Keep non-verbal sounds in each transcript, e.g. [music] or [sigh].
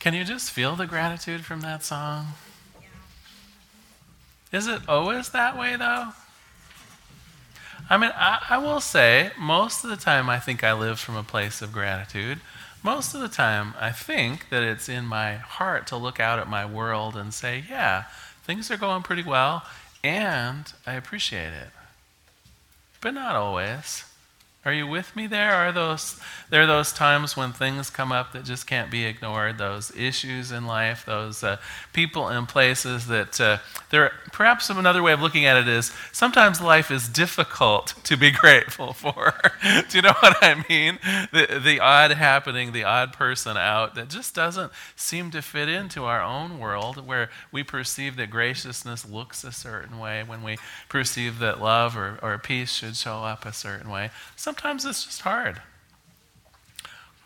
Can you just feel the gratitude from that song? Is it always that way, though? I mean, I, I, will say, most of the time, I think I live from a place of gratitude. Most of the time, I think that it's in my heart to look out at my world and say, yeah, things are going pretty well, and I appreciate it. But not always. Are you with me there? Are those there are those times when things come up that just can't be ignored? Those issues in life, those uh, people and places that uh, there. Perhaps another way of looking at it is sometimes life is difficult to be [laughs] grateful for. [laughs] Do you know what I mean? The the odd happening, the odd person out that just doesn't seem to fit into our own world, where we perceive that graciousness looks a certain way, when we perceive that love or, or peace should show up a certain way. Sometimes it's just hard.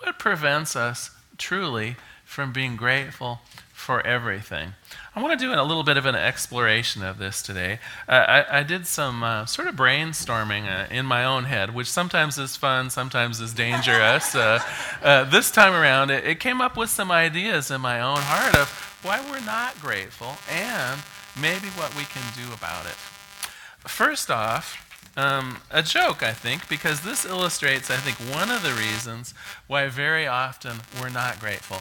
What prevents us truly from being grateful for everything? I want to do a little bit of an exploration of this today. Uh, I, I, did some uh, sort of brainstorming uh, in my own head, which sometimes is fun, sometimes is dangerous. Uh, uh, this time around, it, it came up with some ideas in my own heart of why we're not grateful and maybe what we can do about it. First off, um, a joke, I think, because this illustrates, I think, one of the reasons why very often we're not grateful.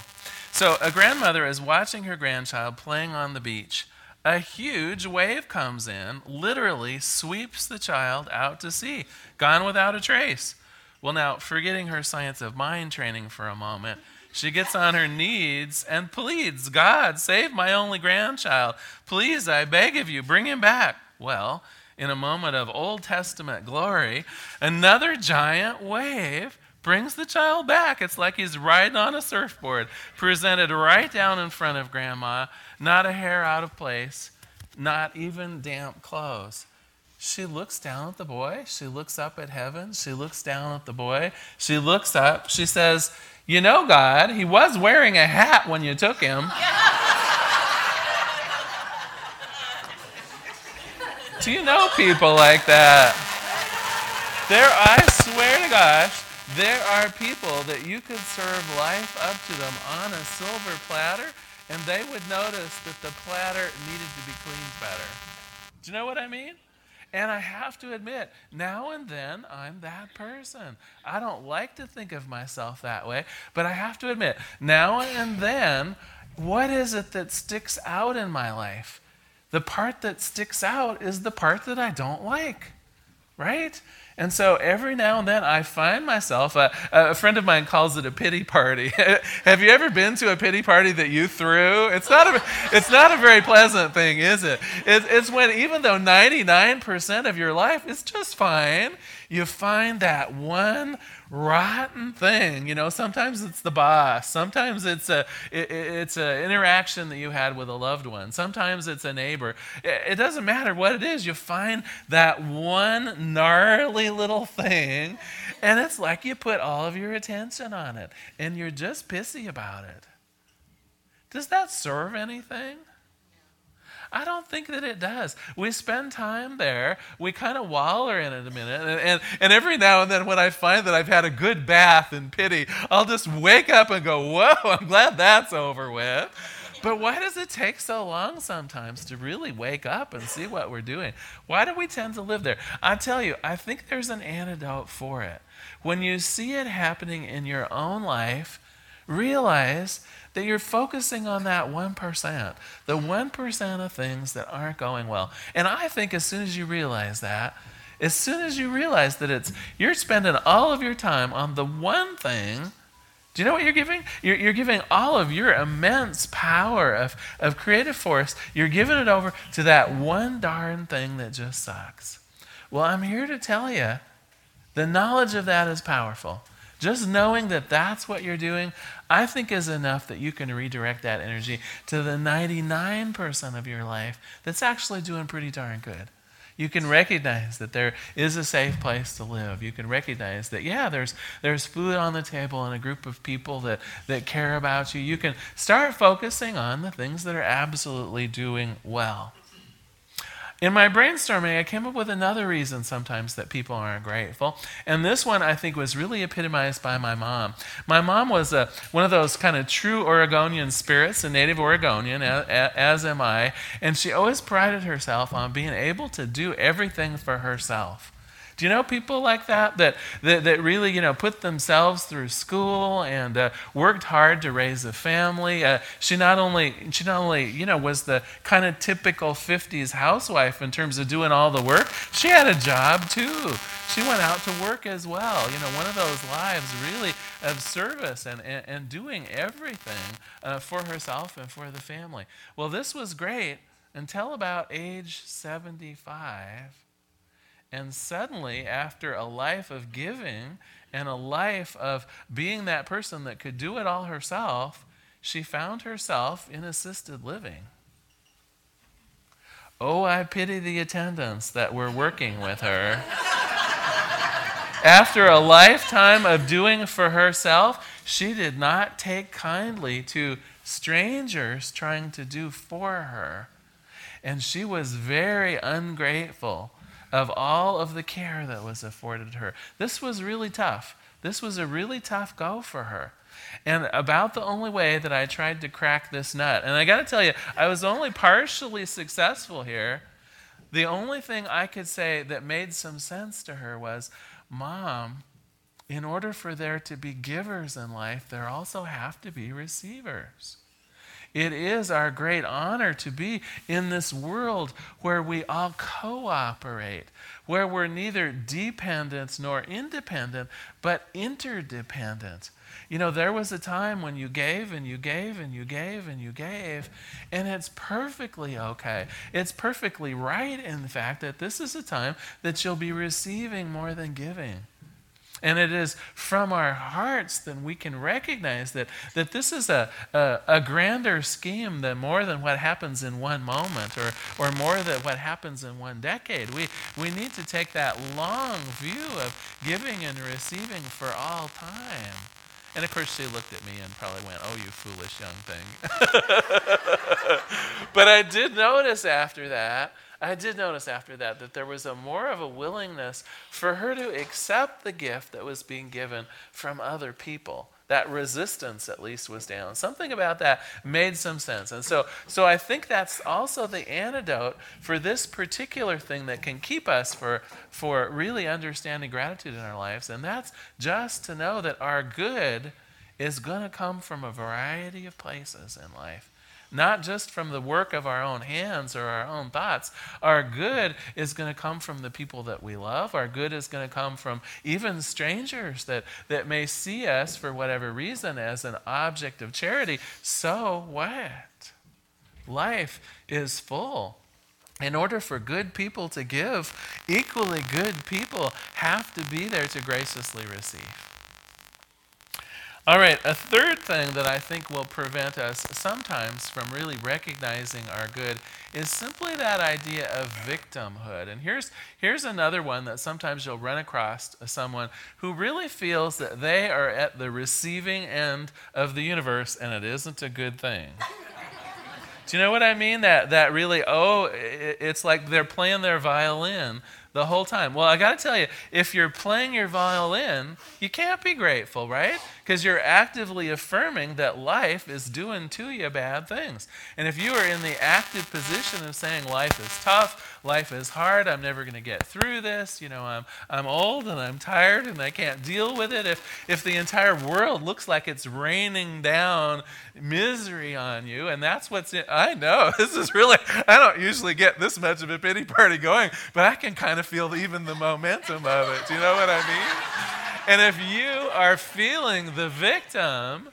So, a grandmother is watching her grandchild playing on the beach. A huge wave comes in, literally sweeps the child out to sea, gone without a trace. Well, now, forgetting her science of mind training for a moment, she gets on her knees and pleads, God, save my only grandchild. Please, I beg of you, bring him back. Well, in a moment of Old Testament glory, another giant wave brings the child back. It's like he's riding on a surfboard, presented right down in front of grandma, not a hair out of place, not even damp clothes. She looks down at the boy. She looks up at heaven. She looks down at the boy. She looks up. She says, You know, God, he was wearing a hat when you took him. [laughs] Do you know people like that? There, I swear to gosh, there are people that you could serve life up to them on a silver platter, and they would notice that the platter needed to be cleaned better. Do you know what I mean? And I have to admit, now and then I'm that person. I don't like to think of myself that way, but I have to admit, now and then, what is it that sticks out in my life? The part that sticks out is the part that I don't like, right? And so every now and then I find myself, uh, a friend of mine calls it a pity party. [laughs] Have you ever been to a pity party that you threw? It's not a, it's not a very pleasant thing, is it? it? It's when even though 99% of your life is just fine, you find that one rotten thing. You know, sometimes it's the boss. Sometimes it's a it, it's an interaction that you had with a loved one. Sometimes it's a neighbor. It, it doesn't matter what it is. You find that one gnarly little thing, and it's like you put all of your attention on it, and you're just pissy about it. Does that serve anything? I don't think that it does. We spend time there. We kind of waller in it a minute. And, and, and, every now and then, when I find that I've had a good bath in pity, I'll just wake up and go, Whoa, I'm glad that's over with. But why does it take so long sometimes to really wake up and see what we're doing? Why do we tend to live there? I tell you, I think there's an antidote for it. When you see it happening in your own life, realize that you're focusing on that 1%, the 1% of things that aren't going well. And I think as soon as you realize that, as soon as you realize that it's you're spending all of your time on the one thing do you know what you're giving? You're, you're, giving all of your immense power of, of creative force, you're giving it over to that one darn thing that just sucks. Well, I'm here to tell you the knowledge of that is powerful. Just knowing that that's what you're doing, I think is enough that you can redirect that energy to the 99% of your life that's actually doing pretty darn good. You can recognize that there is a safe place to live. You can recognize that, yeah, there's, there's food on the table and a group of people that, that care about you. You can start focusing on the things that are absolutely doing well. In my brainstorming, I came up with another reason sometimes that people aren't grateful. And this one I think was really epitomized by my mom. My mom was a, one of those kind of true Oregonian spirits, a native Oregonian, as, as am I. And she always prided herself on being able to do everything for herself. Do you know people like that? That, that, that really, you know, put themselves through school and uh, worked hard to raise a family. Uh, she not only, she not only, you know, was the kind of typical 50s housewife in terms of doing all the work, she had a job too. She went out to work as well. You know, one of those lives really of service and, and, and doing everything uh, for herself and for the family. Well, this was great until about age 75 and suddenly, after a life of giving and a life of being that person that could do it all herself, she found herself in assisted living. Oh, I pity the attendants that were working with her. After a lifetime of doing for herself, she did not take kindly to strangers trying to do for her. And she was very ungrateful of all of the care that was afforded her. This was really tough. This was a really tough go for her. And about the only way that I tried to crack this nut, and I got to tell you, I was only partially successful here. The only thing I could say that made some sense to her was, Mom, in order for there to be givers in life, there also have to be receivers. It is our great honor to be in this world where we all cooperate, where we're neither dependent nor independent, but interdependent. You know, there was a time when you gave and you gave and you gave and you gave, and it's perfectly okay. It's perfectly right, in fact, that this is a time that you'll be receiving more than giving. And it is from our hearts that we can recognize that, that this is a, a, a grander scheme than more than what happens in one moment or, or more than what happens in one decade. We, we need to take that long view of giving and receiving for all time. And of course, she looked at me and probably went, Oh, you foolish young thing. [laughs] but I did notice after that I did notice after that that there was a more of a willingness for her to accept the gift that was being given from other people. That resistance, at least, was down. Something about that made some sense. And so, so I think that's also the antidote for this particular thing that can keep us for, for really understanding gratitude in our lives. And that's just to know that our good is going to come from a variety of places in life not just from the work of our own hands or our own thoughts. Our good is going to come from the people that we love. Our good is going to come from even strangers that, that may see us for whatever reason as an object of charity. So what? Life is full. In order for good people to give, equally good people have to be there to graciously receive. All right, a third thing that I think will prevent us sometimes from really recognizing our good is simply that idea of victimhood. And here's, here's another one that sometimes you'll run across someone who really feels that they are at the receiving end of the universe and it isn't a good thing. Do you know what I mean? That, that really, oh, it's like they're playing their violin the whole time. Well, I got to tell you, if you're playing your violin, you can't be grateful, right? Because you're actively affirming that life is doing to you bad things. And if you are in the active position of saying life is tough, life is hard, I'm never going to get through this, you know, I'm, I'm old and I'm tired and I can't deal with it, if, if the entire world looks like it's raining down misery on you, and that's what's in, I know, [laughs] this is really, I don't usually get this much of a pity party going, but I can kind of feel even the momentum of it. Do you know what I mean? And if you are feeling the victim,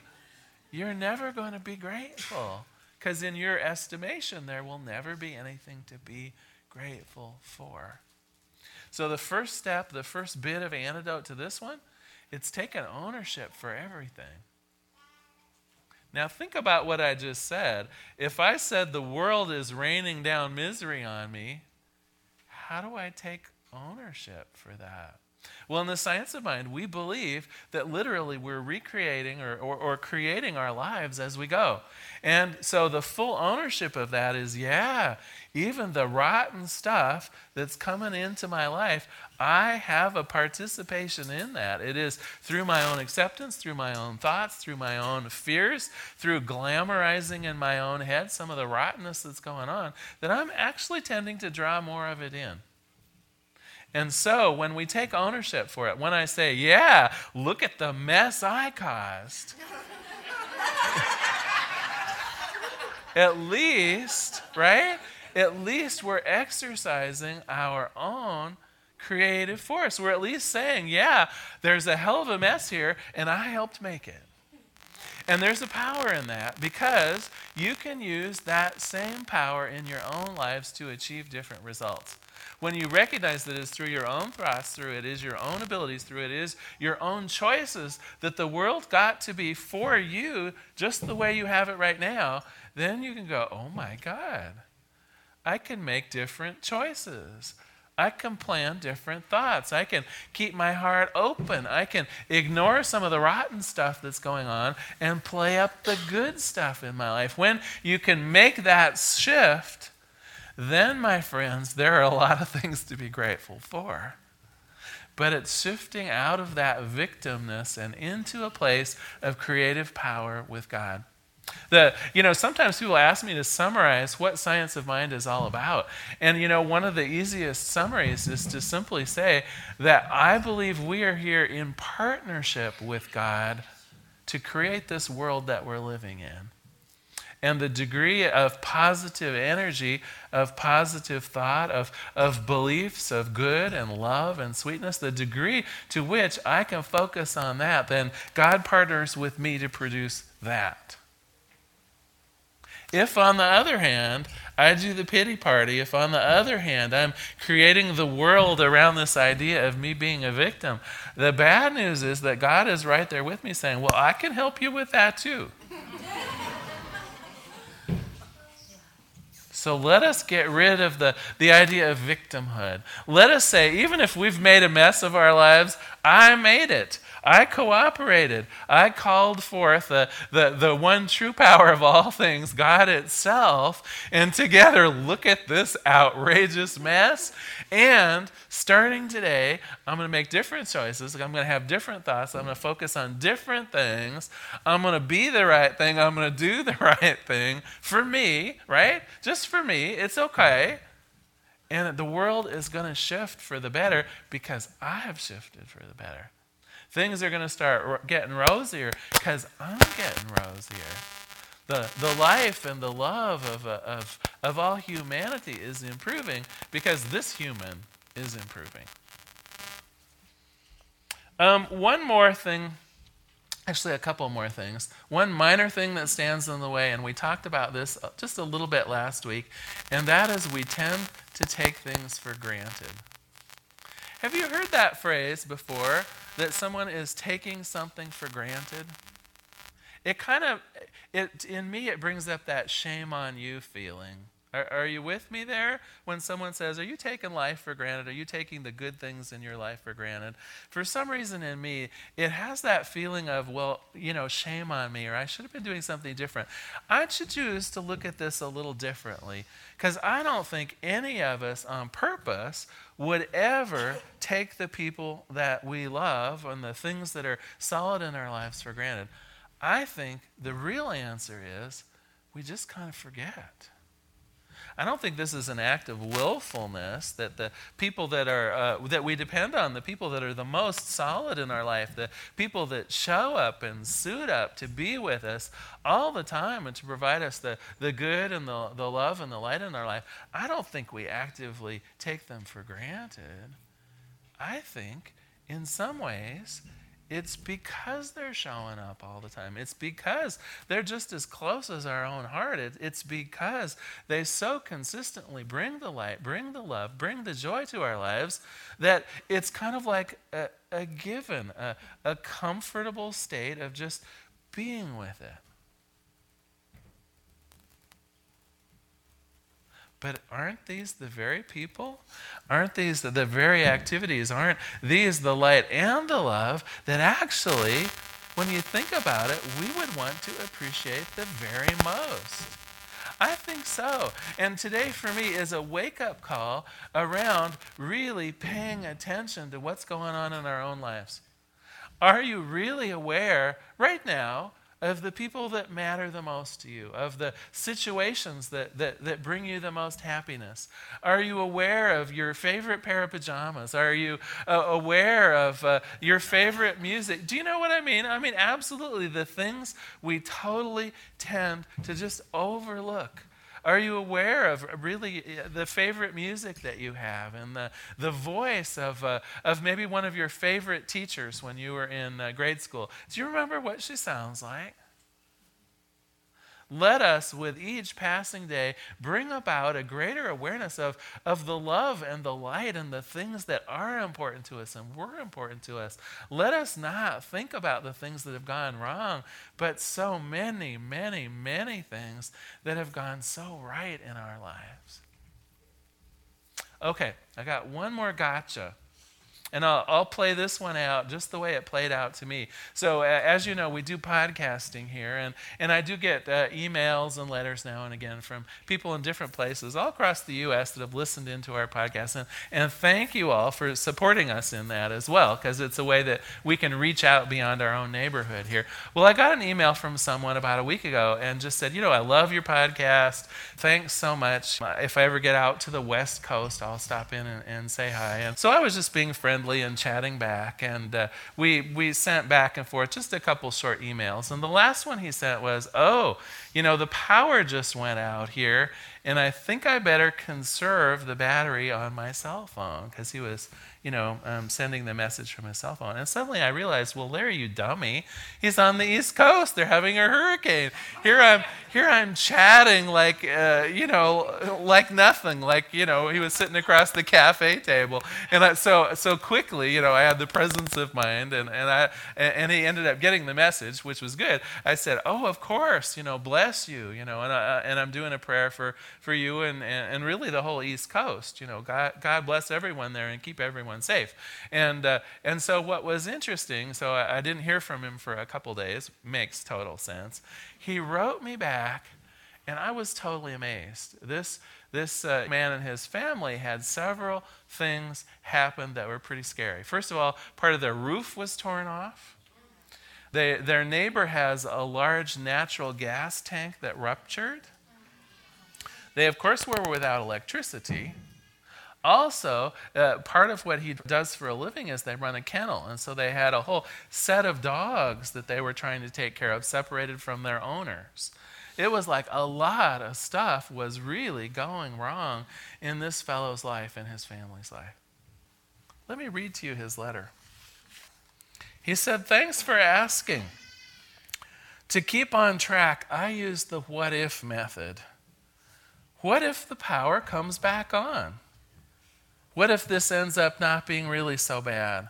you're never going to be grateful. Because in your estimation, there will never be anything to be grateful for. So, the first step, the first bit of antidote to this one, it's taking ownership for everything. Now, think about what I just said. If I said the world is raining down misery on me, how do I take ownership for that? Well, in the science of mind, we believe that literally we're recreating or, or, or, creating our lives as we go. And so the full ownership of that is yeah, even the rotten stuff that's coming into my life, I have a participation in that. It is through my own acceptance, through my own thoughts, through my own fears, through glamorizing in my own head some of the rottenness that's going on, that I'm actually tending to draw more of it in. And so when we take ownership for it, when I say, yeah, look at the mess I caused, [laughs] at least, right? At least we're exercising our own creative force. We're at least saying, yeah, there's a hell of a mess here, and I helped make it. And there's a power in that because you can use that same power in your own lives to achieve different results. When you recognize that it's through your own thoughts, through it is your own abilities, through it is your own choices, that the world got to be for you just the way you have it right now, then you can go, oh my God, I can make different choices. I can plan different thoughts. I can keep my heart open. I can ignore some of the rotten stuff that's going on and play up the good stuff in my life. When you can make that shift, then, my friends, there are a lot of things to be grateful for. But it's shifting out of that victimness and into a place of creative power with God. The, you know, sometimes people ask me to summarize what science of mind is all about. And, you know, one of the easiest summaries is to simply say that I believe we are here in partnership with God to create this world that we're living in and the degree of positive energy, of positive thought, of, of beliefs of good and love and sweetness, the degree to which I can focus on that, then God partners with me to produce that. If, on the other hand, I do the pity party, if, on the other hand, I'm creating the world around this idea of me being a victim, the bad news is that God is right there with me saying, Well, I can help you with that too. So let us get rid of the, the idea of victimhood. Let us say, even if we've made a mess of our lives, I made it. I cooperated. I called forth the, the, the one true power of all [laughs] things, God itself, and together look at this outrageous mess. And starting today, I'm going to make different choices. I'm going to have different thoughts. I'm going to focus on different things. I'm going to be the right thing. I'm going to do the [laughs] right thing for me, right? Just for me. It's okay. And the world is going to shift for the better because I have shifted for the better. Things are going to start getting rosier because I'm getting rosier. The, the life and the love of, uh, of, of all humanity is improving because this human is improving. Um, one more thing, actually, a couple more things. One minor thing that stands in the way, and we talked about this just a little bit last week, and that is we tend to take things for granted. Have you heard that phrase before? That someone is taking something for granted? It kind of, it, in me, it brings up that shame on you feeling. Are, are, you with me there? When someone says, Are you taking life for granted? Are you taking the good things in your life for granted? For some reason in me, it has that feeling of, Well, you know, shame on me, or I should have been doing something different. I choose to look at this a little differently because I don't think any of us on purpose would ever take the people that we love and the things that are solid in our lives for granted. I think the real answer is we just kind of forget. I don't think this is an act of willfulness that the people that are uh, that we depend on, the people that are the most solid in our life, the people that show up and suit up to be with us all the time and to provide us the, the good and the, the love and the light in our life, I don't think we actively take them for granted. I think in some ways it's because they're showing up all the time. It's because they're just as close as our own heart. It, it's because they so consistently bring the light, bring the love, bring the joy to our lives that it's kind of like a, a given, a, a comfortable state of just being with it. But aren't these the very people? Aren't these the, the very activities? Aren't these the light and the love that actually, when you think about it, we would want to appreciate the very most? I think so. And today for me is a wake up call around really paying attention to what's going on in our own lives. Are you really aware right now of the people that matter the most to you, of the situations that, that, that bring you the most happiness? Are you aware of your favorite pair of pajamas? Are you uh, aware of uh, your favorite music? Do you know what I mean? I mean, absolutely, the things we totally tend to just overlook. Are you aware of really uh, the favorite music that you have and the, the voice of, uh, of maybe one of your favorite teachers when you were in uh, grade school? Do you remember what she sounds like? Let us, with each passing day, bring about a greater awareness of, of the love and the light and the things that are important to us and were important to us. Let us not think about the things that have gone wrong, but so many, many, many things that have gone so right in our lives. Okay, I got one more gotcha. And I'll, I'll, play this one out just the way it played out to me. So, uh, as you know, we do podcasting here, and, and I do get uh, emails and letters now and again from people in different places all across the U.S. that have listened into our podcast. And, and thank you all for supporting us in that as well, because it's a way that we can reach out beyond our own neighborhood here. Well, I got an email from someone about a week ago and just said, You know, I love your podcast. Thanks so much. If I ever get out to the West Coast, I'll stop in and, and say hi. And so I was just being friendly friendly and chatting back. And uh, we, we sent back and forth just a couple short emails. And the last one he sent was, Oh, you know, the power just went out here, and I think I better conserve the battery on my cell phone because he was you know, um, sending the message from his cell phone. And suddenly I realized, well, Larry, you dummy, he's on the East Coast. They're having a hurricane. Here I'm, here I'm chatting like, uh, you know, like nothing. Like, you know, he was sitting across the cafe table. And I, so, so quickly, you know, I had the presence of mind, and, and I, and he ended up getting the message, which was good. I said, oh, of course, you know, bless you, you know, and, I, and I'm doing a prayer for, for you and, and, and really the whole East Coast. You know, God, God bless everyone there and keep everyone everyone safe. And, uh, and so, what was interesting, so I, I didn't hear from him for a couple days, makes total sense. He wrote me back, and I was totally amazed. This, this uh, man and his family had several things happen that were pretty scary. First of all, part of their roof was torn off. They, their neighbor has a large natural gas tank that ruptured. They, of course, were without electricity. Also, uh, part of what he does for a living is they run a kennel. And so they had a whole set of dogs that they were trying to take care of, separated from their owners. It was like a lot of stuff was really going wrong in this fellow's life and his family's life. Let me read to you his letter. He said, Thanks for asking. To keep on track, I use the what if method. What if the power comes back on? What if this ends up not being really so bad?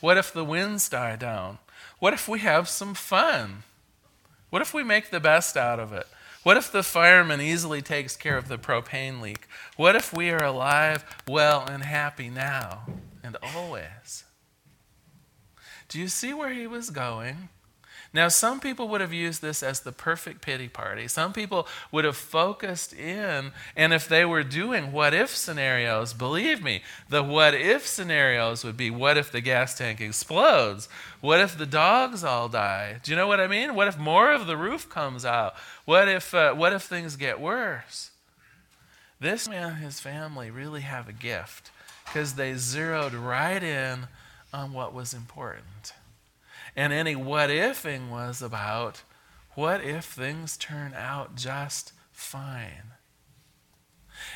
What if the winds die down? What if we have some fun? What if we make the best out of it? What if the fireman easily takes care of the propane leak? What if we are alive, well, and happy now and always? Do you see where he was going? Now, some people would have used this as the perfect pity party. Some people would have focused in, and if they were doing what if scenarios, believe me, the what if scenarios would be what if the gas tank explodes? What if the dogs all die? Do you know what I mean? What if more of the roof comes out? What if, uh, what if things get worse? This man and his family really have a gift because they zeroed right in on what was important. And any what ifing was about what if things turn out just fine?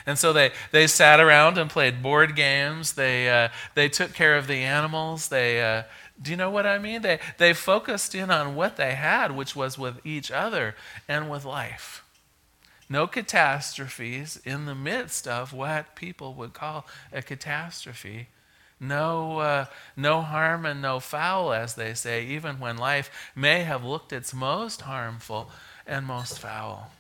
And so they, they sat around and played board games. They, uh, they took care of the animals. They, uh, do you know what I mean? They, they focused in on what they had, which was with each other and with life. No catastrophes in the midst of what people would call a catastrophe no, uh, no harm and no foul, as they say, even when life may have looked its most harmful and most foul.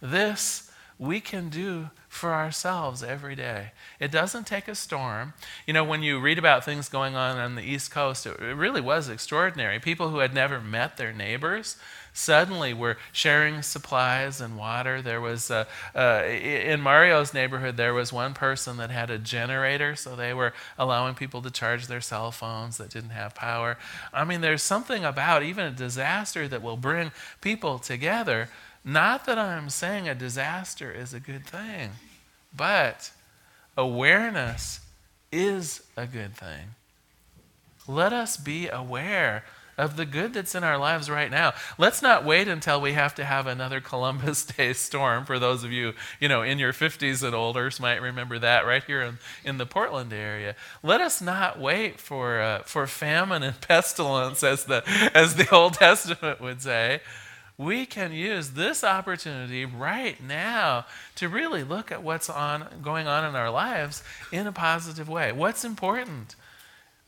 This we can do for ourselves every day. It doesn't take a storm. You know, when you read about things going on on the East Coast, it really was extraordinary. People who had never met their neighbors suddenly were sharing supplies and water. There was, uh, uh, in Mario's neighborhood, there was one person that had a generator, so they were allowing people to charge their cell phones that didn't have power. I mean, there's something about even a disaster that will bring people together. Not that I'm saying a disaster is a good thing, but awareness is a good thing. Let us be aware of the good that's in our lives right now. Let's not wait until we have to have another [laughs] Columbus Day storm. For those of you, you know, in your 50s and older, might remember that right here in, in the Portland area. Let us not wait for, uh, for famine and [laughs] pestilence, as the, as the Old Testament would say. We can use this opportunity right now to really look at what's on, going on in our lives in a positive way. What's important?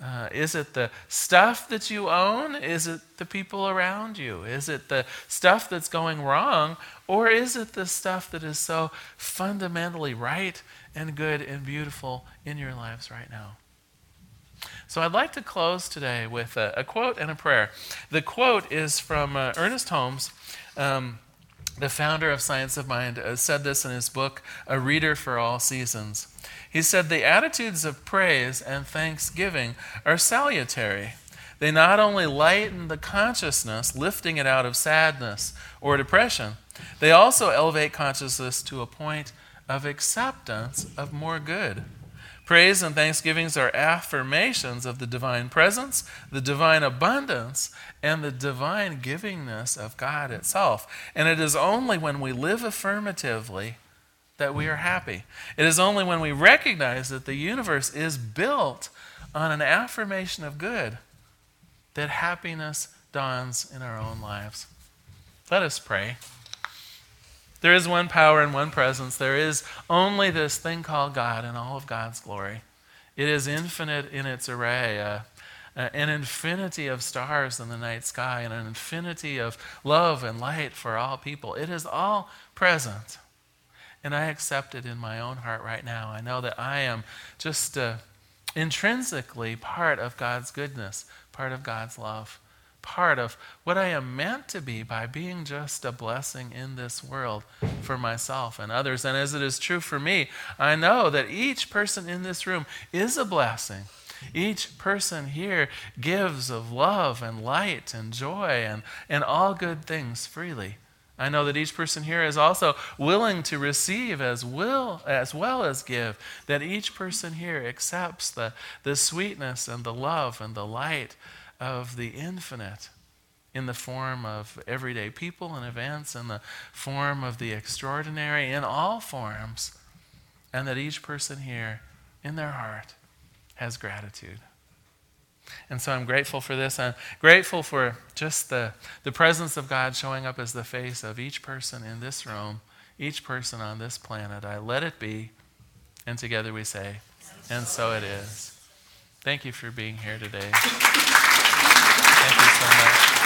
Uh, is it the stuff that you own? Is it the people around you? Is it the stuff that's going wrong? Or is it the stuff that is so fundamentally right and good and beautiful in your lives right now? So I'd like to close today with a, a quote and a prayer. The quote is from uh, Ernest Holmes. Um, the founder of Science of Mind uh, said this in his book, A Reader for All Seasons. He said, The attitudes of praise and thanksgiving are salutary. They not only lighten the consciousness, lifting it out of sadness or depression, they also elevate consciousness to a point of acceptance of more good. Praise and thanksgivings are affirmations of the divine presence, the divine abundance, and the divine givingness of God itself. And it is only when we live affirmatively that we are happy. It is only when we recognize that the universe is built on an affirmation of good that happiness dawns in our own lives. Let us pray. There is one power and one presence. There is only this thing called God and all of God's glory. It is infinite in its array. Uh, uh, an infinity of stars in the night sky and an infinity of love and light for all people. It is all present. And I accept it in my own heart right now. I know that I am just uh, intrinsically part of God's goodness, part of God's love, part of what I am meant to be by being just a blessing in this world for myself and others. And as it is true for me, I know that each person in this room is a blessing. Each person here gives of love and light and joy and, and all good things freely. I know that each person here is also willing to receive as will as well as give. That each person here accepts the, the sweetness and the love and the light of the infinite in the form of everyday people and events, in the form of the extraordinary, in all forms. And that each person here in their heart has gratitude. And so I'm grateful for this. I'm grateful for just the, the presence of God showing up as the face of each person in this room, each person on this planet. I let it be. And together we say, and so it is. Thank you for being here today. Thank you so much.